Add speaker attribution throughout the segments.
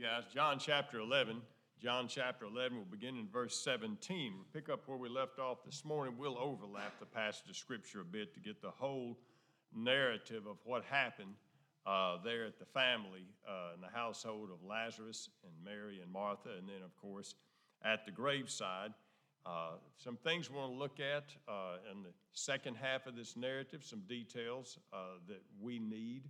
Speaker 1: guys. John chapter 11. John chapter 11, we'll begin in verse 17. We'll pick up where we left off this morning. We'll overlap the passage of Scripture a bit to get the whole narrative of what happened uh, there at the family uh, in the household of Lazarus and Mary and Martha, and then, of course, at the graveside. Uh, some things we want to look at uh, in the second half of this narrative, some details uh, that we need.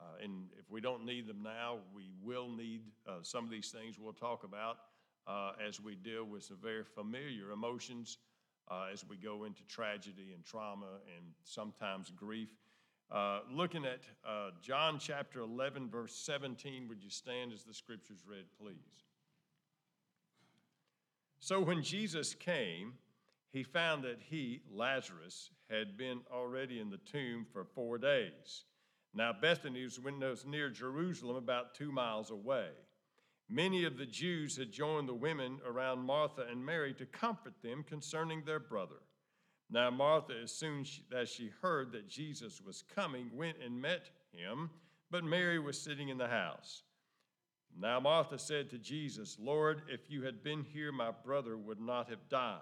Speaker 1: Uh, and if we don't need them now, we will need uh, some of these things we'll talk about uh, as we deal with some very familiar emotions uh, as we go into tragedy and trauma and sometimes grief. Uh, looking at uh, John chapter 11, verse 17, would you stand as the scriptures read, please? So when Jesus came, he found that he, Lazarus, had been already in the tomb for four days. Now, Bethany was near Jerusalem, about two miles away. Many of the Jews had joined the women around Martha and Mary to comfort them concerning their brother. Now, Martha, as soon as she heard that Jesus was coming, went and met him, but Mary was sitting in the house. Now, Martha said to Jesus, Lord, if you had been here, my brother would not have died.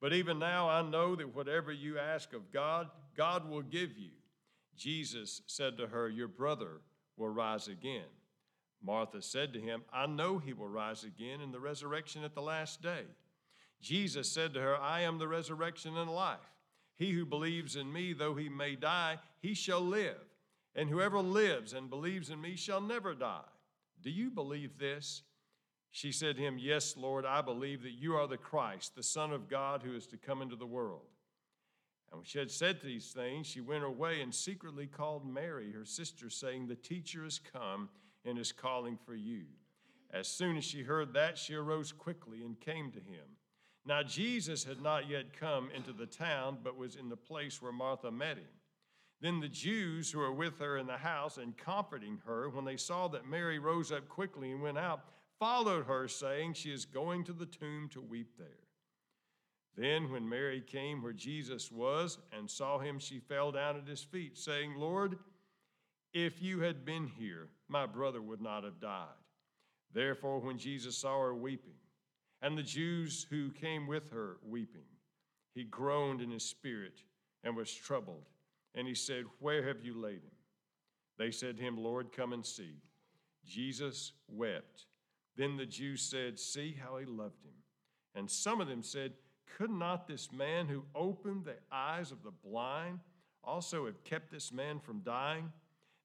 Speaker 1: But even now I know that whatever you ask of God, God will give you. Jesus said to her, Your brother will rise again. Martha said to him, I know he will rise again in the resurrection at the last day. Jesus said to her, I am the resurrection and life. He who believes in me, though he may die, he shall live. And whoever lives and believes in me shall never die. Do you believe this? She said to him, Yes, Lord, I believe that you are the Christ, the Son of God who is to come into the world. And when she had said these things, she went away and secretly called Mary, her sister, saying, The teacher is come and is calling for you. As soon as she heard that, she arose quickly and came to him. Now, Jesus had not yet come into the town, but was in the place where Martha met him. Then the Jews who were with her in the house and comforting her, when they saw that Mary rose up quickly and went out, followed her, saying, She is going to the tomb to weep there. Then, when Mary came where Jesus was and saw him, she fell down at his feet, saying, Lord, if you had been here, my brother would not have died. Therefore, when Jesus saw her weeping, and the Jews who came with her weeping, he groaned in his spirit and was troubled. And he said, Where have you laid him? They said to him, Lord, come and see. Jesus wept. Then the Jews said, See how he loved him. And some of them said, could not this man who opened the eyes of the blind also have kept this man from dying?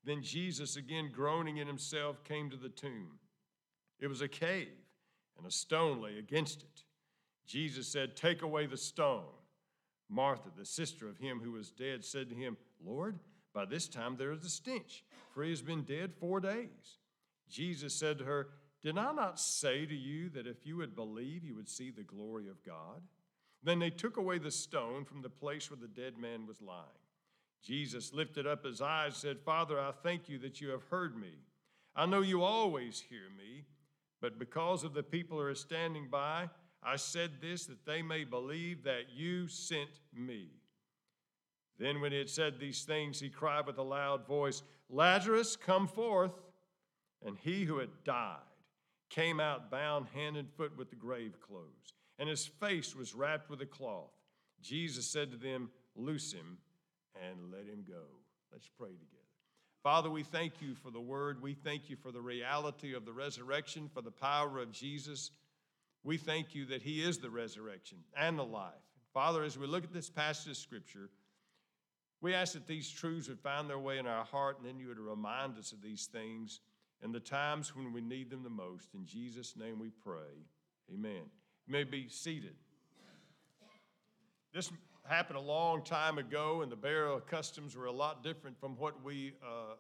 Speaker 1: Then Jesus, again groaning in himself, came to the tomb. It was a cave, and a stone lay against it. Jesus said, Take away the stone. Martha, the sister of him who was dead, said to him, Lord, by this time there is a stench, for he has been dead four days. Jesus said to her, Did I not say to you that if you would believe, you would see the glory of God? Then they took away the stone from the place where the dead man was lying. Jesus lifted up his eyes and said, Father, I thank you that you have heard me. I know you always hear me, but because of the people who are standing by, I said this that they may believe that you sent me. Then, when he had said these things, he cried with a loud voice, Lazarus, come forth. And he who had died came out bound hand and foot with the grave clothes and his face was wrapped with a cloth. Jesus said to them, Loose him and let him go. Let's pray together. Father, we thank you for the word. We thank you for the reality of the resurrection, for the power of Jesus. We thank you that he is the resurrection and the life. Father, as we look at this passage of Scripture, we ask that these truths would find their way in our heart and then you would remind us of these things in the times when we need them the most. In Jesus' name we pray. Amen. You may be seated. This happened a long time ago, and the burial customs were a lot different from what we uh,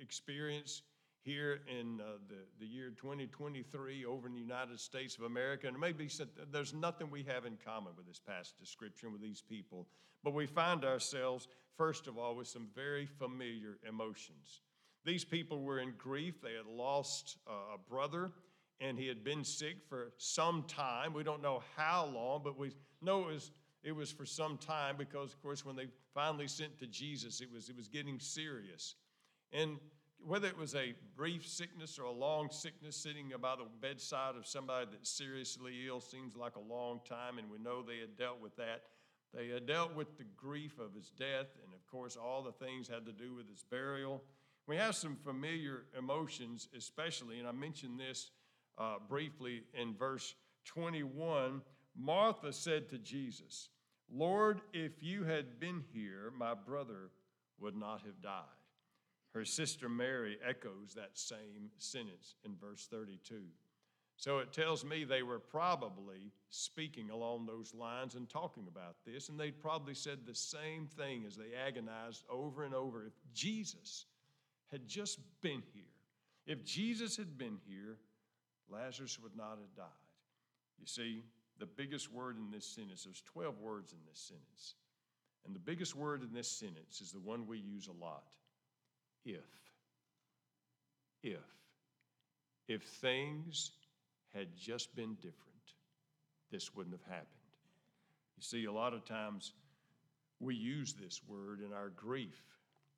Speaker 1: experience here in uh, the, the year 2023 over in the United States of America. And maybe there's nothing we have in common with this past description with these people, but we find ourselves, first of all, with some very familiar emotions. These people were in grief. They had lost uh, a brother and he had been sick for some time. We don't know how long, but we know it was, it was for some time because, of course, when they finally sent to Jesus, it was, it was getting serious. And whether it was a brief sickness or a long sickness sitting by the bedside of somebody that's seriously ill seems like a long time, and we know they had dealt with that. They had dealt with the grief of his death, and of course, all the things had to do with his burial. We have some familiar emotions, especially, and I mentioned this uh, briefly in verse 21. Martha said to Jesus, Lord, if you had been here, my brother would not have died. Her sister Mary echoes that same sentence in verse 32. So it tells me they were probably speaking along those lines and talking about this, and they'd probably said the same thing as they agonized over and over. If Jesus had just been here, if Jesus had been here, Lazarus would not have died. You see, the biggest word in this sentence, there's 12 words in this sentence. And the biggest word in this sentence is the one we use a lot if. If. If things had just been different, this wouldn't have happened. You see, a lot of times we use this word in our grief.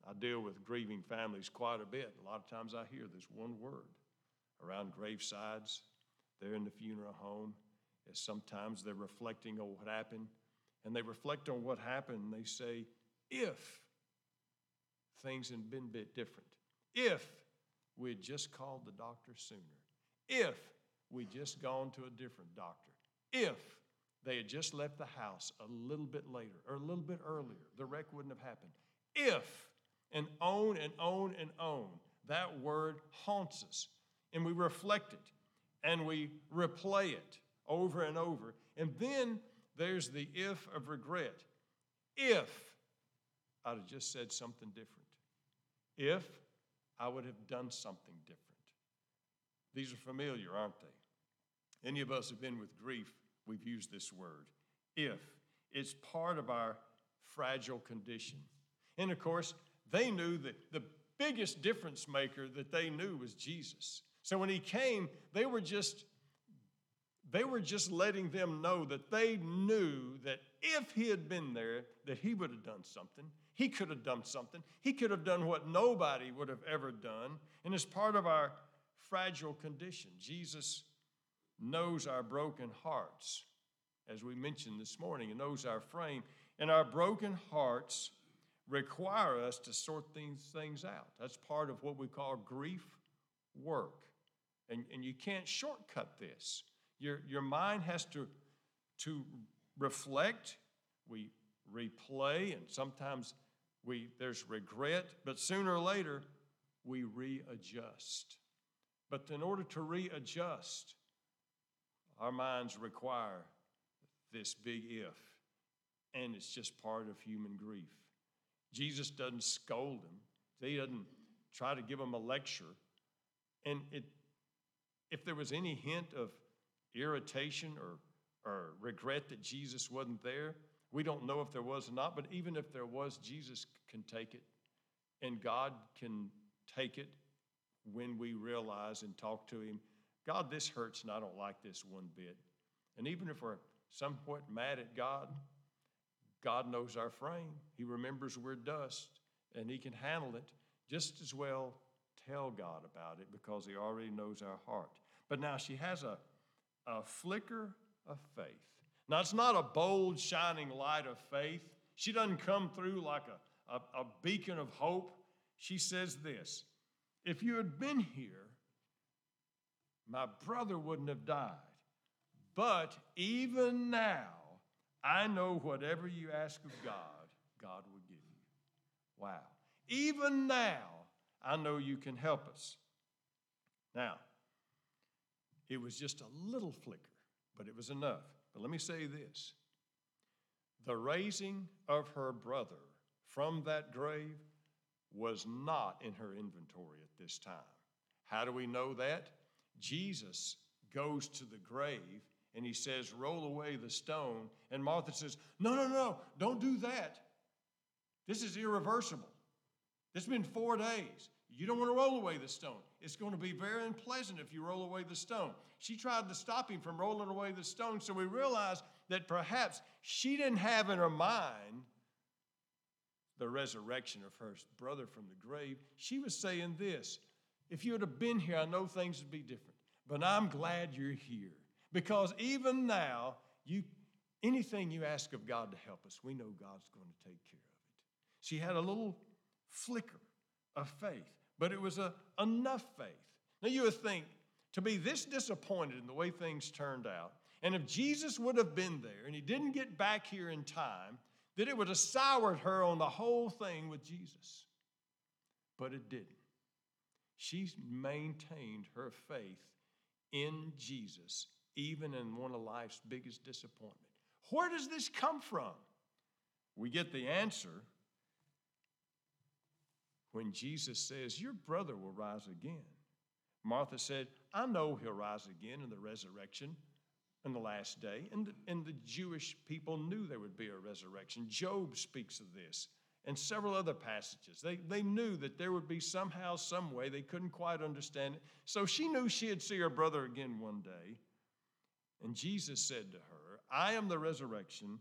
Speaker 1: I deal with grieving families quite a bit. A lot of times I hear this one word around gravesides, they're in the funeral home, as sometimes they're reflecting on what happened. And they reflect on what happened and they say, if things had been a bit different, if we had just called the doctor sooner, if we'd just gone to a different doctor, if they had just left the house a little bit later or a little bit earlier, the wreck wouldn't have happened. If, and on and on and on, that word haunts us and we reflect it and we replay it over and over. And then there's the if of regret. If I'd have just said something different. If I would have done something different. These are familiar, aren't they? Any of us have been with grief, we've used this word. If. It's part of our fragile condition. And of course, they knew that the biggest difference maker that they knew was Jesus. So when he came, they were just they were just letting them know that they knew that if he had been there, that he would have done something. He could have done something. He could have done what nobody would have ever done. And as part of our fragile condition, Jesus knows our broken hearts, as we mentioned this morning, and knows our frame. And our broken hearts require us to sort these things out. That's part of what we call grief work. And, and you can't shortcut this. Your, your mind has to, to reflect. We replay, and sometimes we, there's regret, but sooner or later, we readjust. But in order to readjust, our minds require this big if, and it's just part of human grief. Jesus doesn't scold them, he doesn't try to give them a lecture. And it, if there was any hint of irritation or, or regret that Jesus wasn't there, we don't know if there was or not, but even if there was, Jesus can take it. And God can take it when we realize and talk to Him God, this hurts and I don't like this one bit. And even if we're somewhat mad at God, God knows our frame. He remembers we're dust and He can handle it just as well tell God about it because He already knows our heart. But now she has a, a flicker of faith. Now, it's not a bold, shining light of faith. She doesn't come through like a, a, a beacon of hope. She says this If you had been here, my brother wouldn't have died. But even now, I know whatever you ask of God, God will give you. Wow. Even now, I know you can help us. Now, it was just a little flicker, but it was enough. But let me say this the raising of her brother from that grave was not in her inventory at this time. How do we know that? Jesus goes to the grave and he says, Roll away the stone. And Martha says, No, no, no, don't do that. This is irreversible. It's been four days. You don't want to roll away the stone. It's going to be very unpleasant if you roll away the stone. She tried to stop him from rolling away the stone, so we realize that perhaps she didn't have in her mind the resurrection of her brother from the grave, she was saying this If you would have been here, I know things would be different, but I'm glad you're here because even now, you, anything you ask of God to help us, we know God's going to take care of it. She had a little flicker of faith, but it was a, enough faith. Now you would think to be this disappointed in the way things turned out, and if Jesus would have been there and he didn't get back here in time, that it would have soured her on the whole thing with Jesus. But it didn't. She maintained her faith in Jesus, even in one of life's biggest disappointments. Where does this come from? We get the answer when Jesus says, Your brother will rise again. Martha said, I know he'll rise again in the resurrection in the last day. And, and the Jewish people knew there would be a resurrection. Job speaks of this and several other passages. They, they knew that there would be somehow, some way, they couldn't quite understand it. So she knew she'd see her brother again one day. And Jesus said to her, I am the resurrection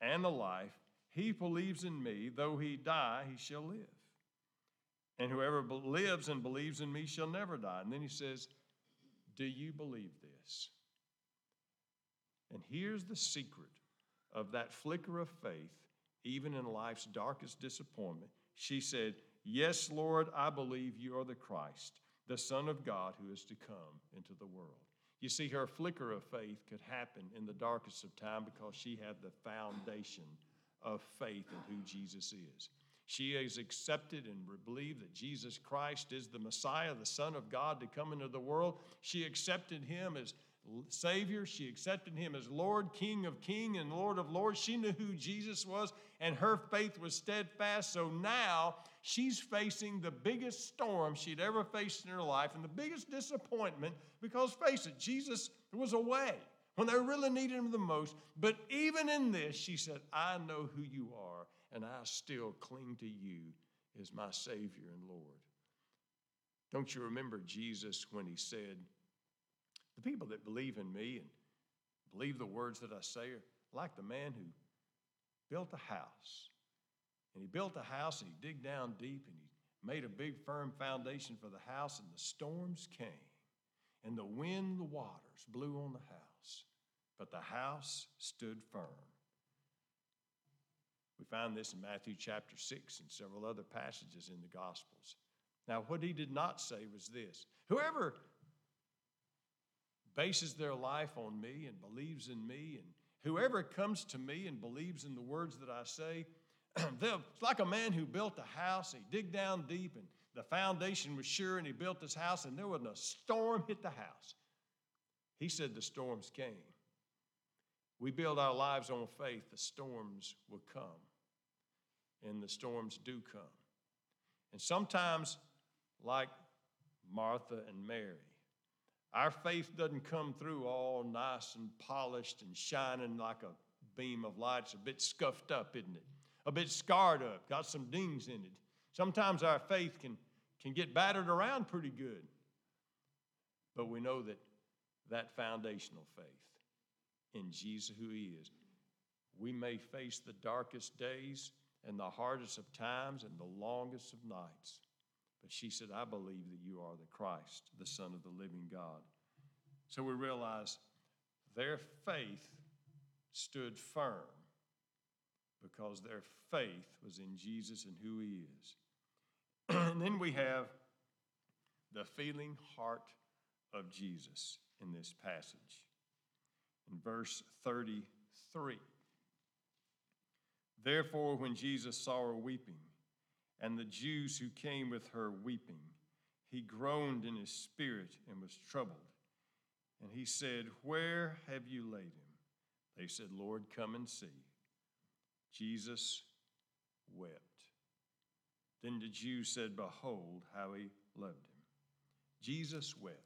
Speaker 1: and the life. He believes in me, though he die, he shall live. And whoever lives and believes in me shall never die. And then he says, Do you believe this? And here's the secret of that flicker of faith, even in life's darkest disappointment. She said, Yes, Lord, I believe you are the Christ, the Son of God who is to come into the world. You see, her flicker of faith could happen in the darkest of time because she had the foundation of faith in who Jesus is. She has accepted and believed that Jesus Christ is the Messiah, the Son of God to come into the world. She accepted him as Savior. She accepted him as Lord, King of King and Lord of Lords. She knew who Jesus was, and her faith was steadfast. So now she's facing the biggest storm she'd ever faced in her life and the biggest disappointment because, face it, Jesus was away when they really needed him the most. But even in this, she said, I know who you are, and I still cling to you as my Savior and Lord. Don't you remember Jesus when he said, the people that believe in me and believe the words that I say are like the man who built a house. And he built a house and he digged down deep and he made a big firm foundation for the house, and the storms came, and the wind, the waters blew on the house, but the house stood firm. We find this in Matthew chapter 6 and several other passages in the Gospels. Now, what he did not say was this Whoever bases their life on me and believes in me, and whoever comes to me and believes in the words that I say, it's like a man who built a house. He digged down deep, and the foundation was sure, and he built this house, and there wasn't a storm hit the house. He said the storms came. We build our lives on faith, the storms will come, and the storms do come. And sometimes, like Martha and Mary, our faith doesn't come through all nice and polished and shining like a beam of light. It's a bit scuffed up, isn't it? A bit scarred up, got some dings in it. Sometimes our faith can, can get battered around pretty good. But we know that that foundational faith in Jesus, who He is, we may face the darkest days and the hardest of times and the longest of nights. But she said, I believe that you are the Christ, the Son of the living God. So we realize their faith stood firm because their faith was in Jesus and who He is. and then we have the feeling heart of Jesus in this passage. In verse 33. Therefore, when Jesus saw her weeping, and the Jews who came with her weeping. He groaned in his spirit and was troubled. And he said, Where have you laid him? They said, Lord, come and see. Jesus wept. Then the Jews said, Behold, how he loved him. Jesus wept.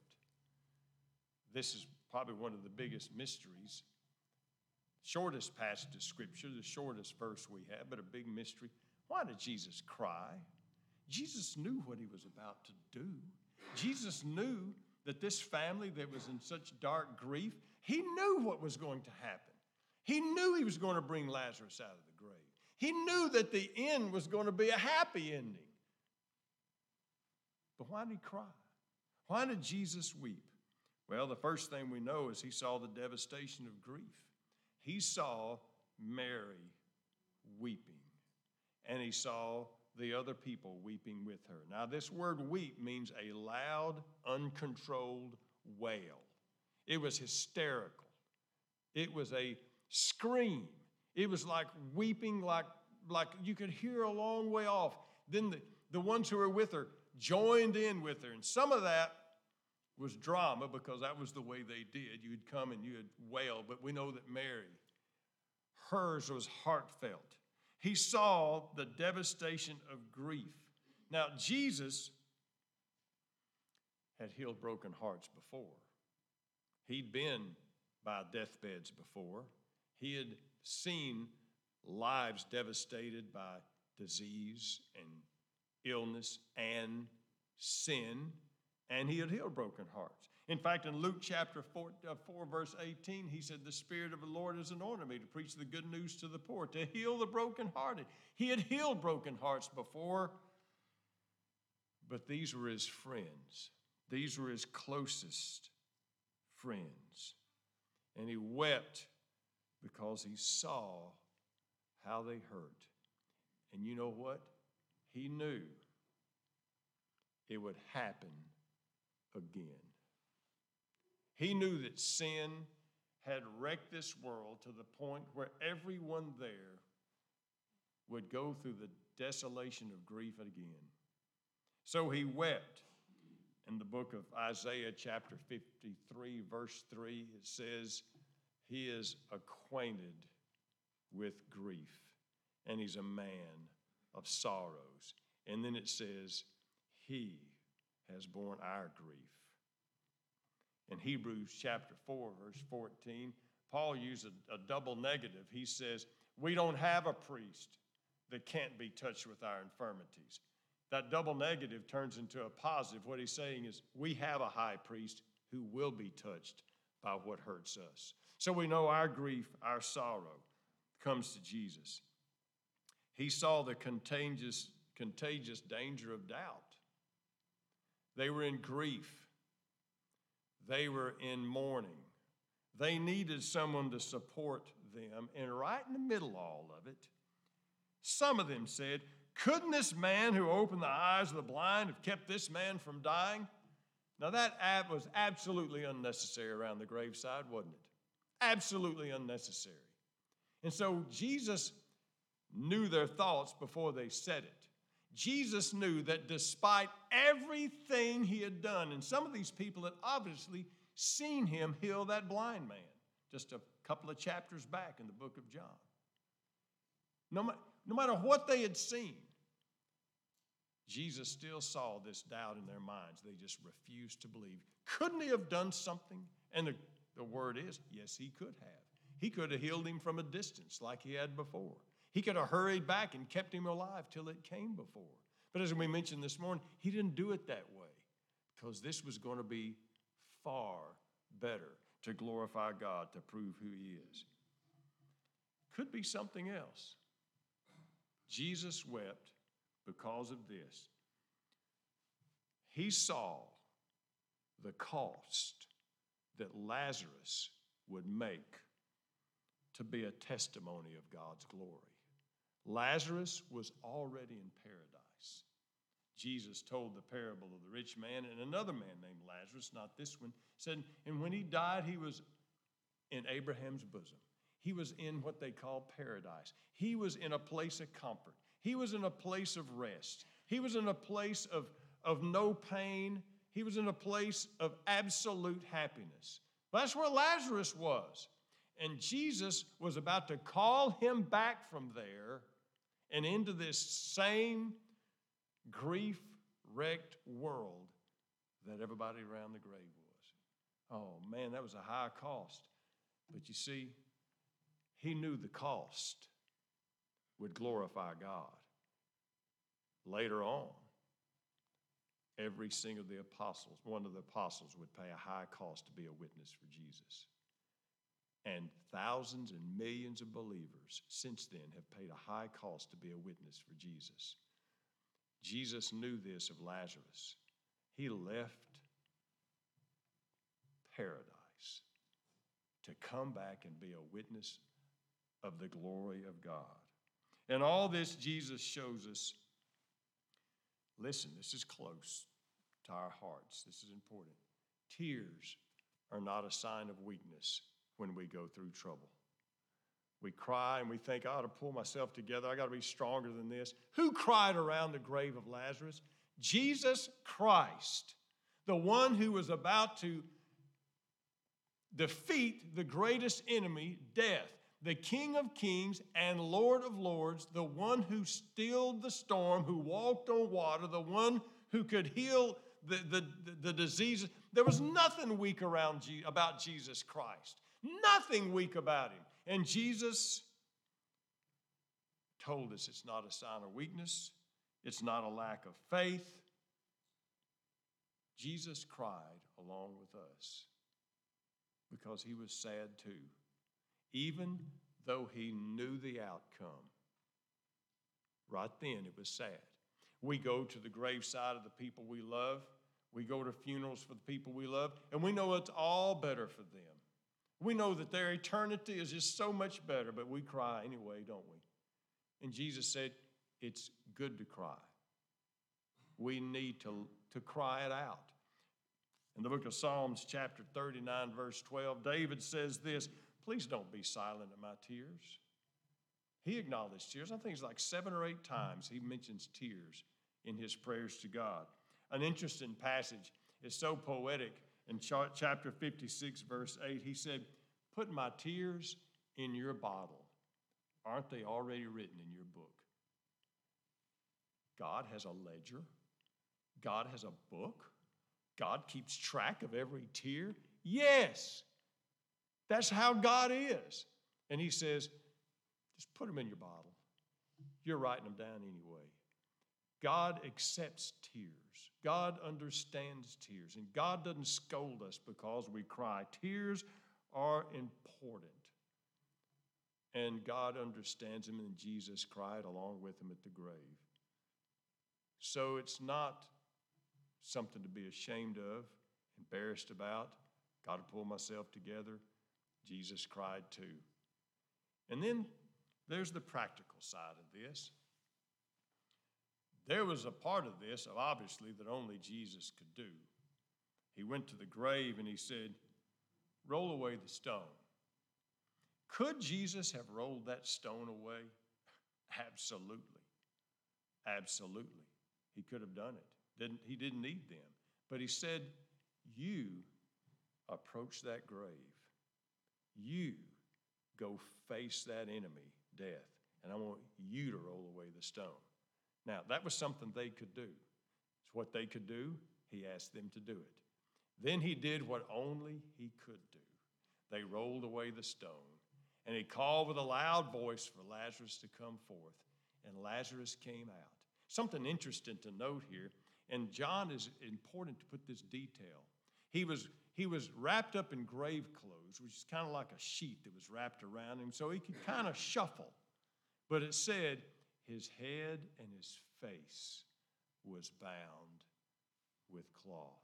Speaker 1: This is probably one of the biggest mysteries. Shortest passage of Scripture, the shortest verse we have, but a big mystery. Why did Jesus cry? Jesus knew what he was about to do. Jesus knew that this family that was in such dark grief, he knew what was going to happen. He knew he was going to bring Lazarus out of the grave. He knew that the end was going to be a happy ending. But why did he cry? Why did Jesus weep? Well, the first thing we know is he saw the devastation of grief. He saw Mary weeping, and he saw the other people weeping with her. Now, this word weep means a loud, uncontrolled wail. It was hysterical, it was a scream. It was like weeping, like, like you could hear a long way off. Then the, the ones who were with her joined in with her. And some of that was drama because that was the way they did. You'd come and you'd wail, but we know that Mary, hers was heartfelt. He saw the devastation of grief. Now, Jesus had healed broken hearts before. He'd been by deathbeds before. He had seen lives devastated by disease and illness and sin, and he had healed broken hearts. In fact, in Luke chapter 4, uh, 4, verse 18, he said, The Spirit of the Lord has anointed me to preach the good news to the poor, to heal the brokenhearted. He had healed broken hearts before, but these were his friends. These were his closest friends. And he wept because he saw how they hurt. And you know what? He knew it would happen again. He knew that sin had wrecked this world to the point where everyone there would go through the desolation of grief again. So he wept. In the book of Isaiah, chapter 53, verse 3, it says, He is acquainted with grief, and he's a man of sorrows. And then it says, He has borne our grief. In Hebrews chapter 4, verse 14, Paul used a, a double negative. He says, We don't have a priest that can't be touched with our infirmities. That double negative turns into a positive. What he's saying is, We have a high priest who will be touched by what hurts us. So we know our grief, our sorrow comes to Jesus. He saw the contagious, contagious danger of doubt. They were in grief. They were in mourning. They needed someone to support them. And right in the middle of all of it, some of them said, Couldn't this man who opened the eyes of the blind have kept this man from dying? Now, that was absolutely unnecessary around the graveside, wasn't it? Absolutely unnecessary. And so Jesus knew their thoughts before they said it. Jesus knew that despite everything he had done, and some of these people had obviously seen him heal that blind man just a couple of chapters back in the book of John. No, no matter what they had seen, Jesus still saw this doubt in their minds. They just refused to believe. Couldn't he have done something? And the, the word is, yes, he could have. He could have healed him from a distance like he had before. He could have hurried back and kept him alive till it came before. But as we mentioned this morning, he didn't do it that way because this was going to be far better to glorify God, to prove who he is. Could be something else. Jesus wept because of this. He saw the cost that Lazarus would make to be a testimony of God's glory. Lazarus was already in paradise. Jesus told the parable of the rich man and another man named Lazarus, not this one, said, and when he died, he was in Abraham's bosom. He was in what they call paradise. He was in a place of comfort. He was in a place of rest. He was in a place of, of no pain. He was in a place of absolute happiness. That's where Lazarus was. And Jesus was about to call him back from there and into this same grief wrecked world that everybody around the grave was. Oh man, that was a high cost. But you see, he knew the cost would glorify God. Later on, every single of the apostles, one of the apostles would pay a high cost to be a witness for Jesus. And thousands and millions of believers since then have paid a high cost to be a witness for Jesus. Jesus knew this of Lazarus. He left paradise to come back and be a witness of the glory of God. And all this, Jesus shows us listen, this is close to our hearts. This is important. Tears are not a sign of weakness when we go through trouble. We cry and we think, I ought to pull myself together. I got to be stronger than this. Who cried around the grave of Lazarus? Jesus Christ, the one who was about to defeat the greatest enemy, death, the King of kings and Lord of lords, the one who stilled the storm, who walked on water, the one who could heal the, the, the diseases. There was nothing weak around Je- about Jesus Christ, nothing weak about him. And Jesus told us it's not a sign of weakness, it's not a lack of faith. Jesus cried along with us because he was sad too, even though he knew the outcome. Right then, it was sad. We go to the graveside of the people we love, we go to funerals for the people we love, and we know it's all better for them. We know that their eternity is just so much better, but we cry anyway, don't we? And Jesus said, It's good to cry. We need to, to cry it out. In the book of Psalms, chapter 39, verse 12, David says this Please don't be silent at my tears. He acknowledged tears. I think it's like seven or eight times he mentions tears in his prayers to God. An interesting passage is so poetic. In chapter 56, verse 8, he said, Put my tears in your bottle. Aren't they already written in your book? God has a ledger, God has a book. God keeps track of every tear? Yes. That's how God is. And He says, just put them in your bottle. You're writing them down anyway. God accepts tears. God understands tears. And God doesn't scold us because we cry. Tears are important. And God understands them, and Jesus cried along with him at the grave. So it's not something to be ashamed of, embarrassed about. Got to pull myself together. Jesus cried too. And then there's the practical side of this. There was a part of this, obviously, that only Jesus could do. He went to the grave and he said, Roll away the stone. Could Jesus have rolled that stone away? Absolutely. Absolutely. He could have done it. Didn't, he didn't need them. But he said, You approach that grave. You go face that enemy, death, and I want you to roll away the stone. Now, that was something they could do. It's what they could do. He asked them to do it. Then he did what only he could do. They rolled away the stone, and he called with a loud voice for Lazarus to come forth, and Lazarus came out. Something interesting to note here and John is important to put this detail. He was, he was wrapped up in grave clothes, which is kind of like a sheet that was wrapped around him, so he could kind of shuffle. But it said his head and his face was bound with cloth.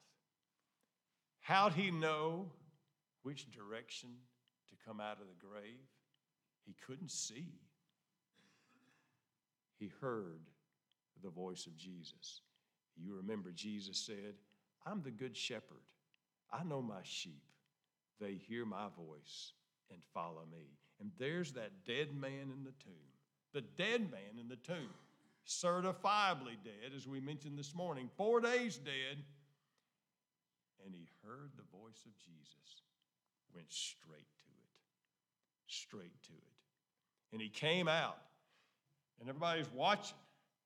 Speaker 1: How'd he know which direction to come out of the grave? He couldn't see. He heard the voice of Jesus. You remember Jesus said, I'm the good shepherd. I know my sheep. They hear my voice and follow me. And there's that dead man in the tomb. The dead man in the tomb, certifiably dead, as we mentioned this morning, four days dead. And he heard the voice of Jesus, went straight to it, straight to it. And he came out, and everybody's watching,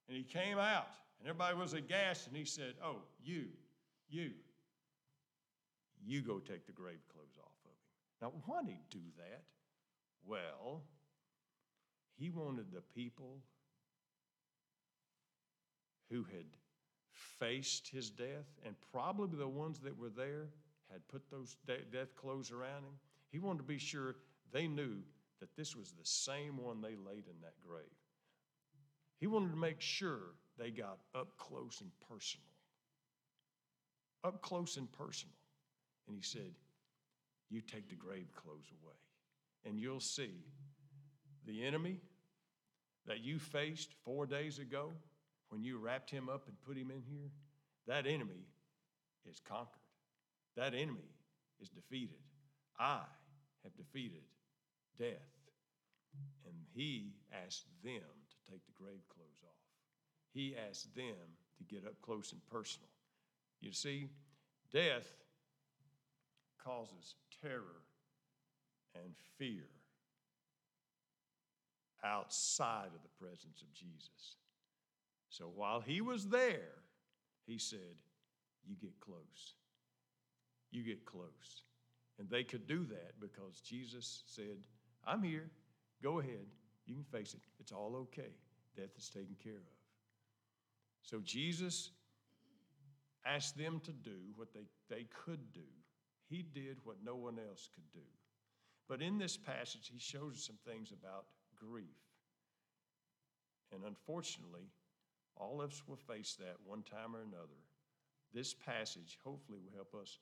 Speaker 1: and he came out. And everybody was aghast, and he said, Oh, you, you, you go take the grave clothes off of him. Now, why did he do that? Well, he wanted the people who had faced his death, and probably the ones that were there had put those death clothes around him. He wanted to be sure they knew that this was the same one they laid in that grave. He wanted to make sure they got up close and personal. Up close and personal. And he said, You take the grave clothes away, and you'll see the enemy that you faced four days ago when you wrapped him up and put him in here. That enemy is conquered. That enemy is defeated. I have defeated death. And he asked them to take the grave clothes off. He asked them to get up close and personal. You see, death causes terror and fear outside of the presence of Jesus. So while he was there, he said, You get close. You get close. And they could do that because Jesus said, I'm here. Go ahead. You can face it. It's all okay. Death is taken care of. So Jesus asked them to do what they, they could do. He did what no one else could do. But in this passage, he shows us some things about grief. And unfortunately, all of us will face that one time or another. This passage hopefully will help us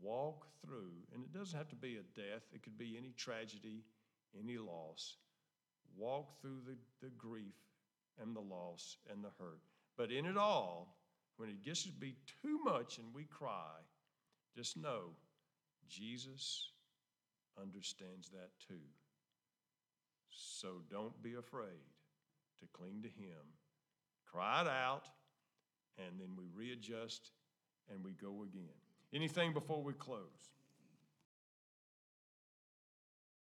Speaker 1: walk through, and it doesn't have to be a death, it could be any tragedy, any loss. Walk through the, the grief and the loss and the hurt. But in it all, when it gets to be too much and we cry, just know Jesus understands that too. So don't be afraid to cling to Him. Cry it out, and then we readjust and we go again. Anything before we close?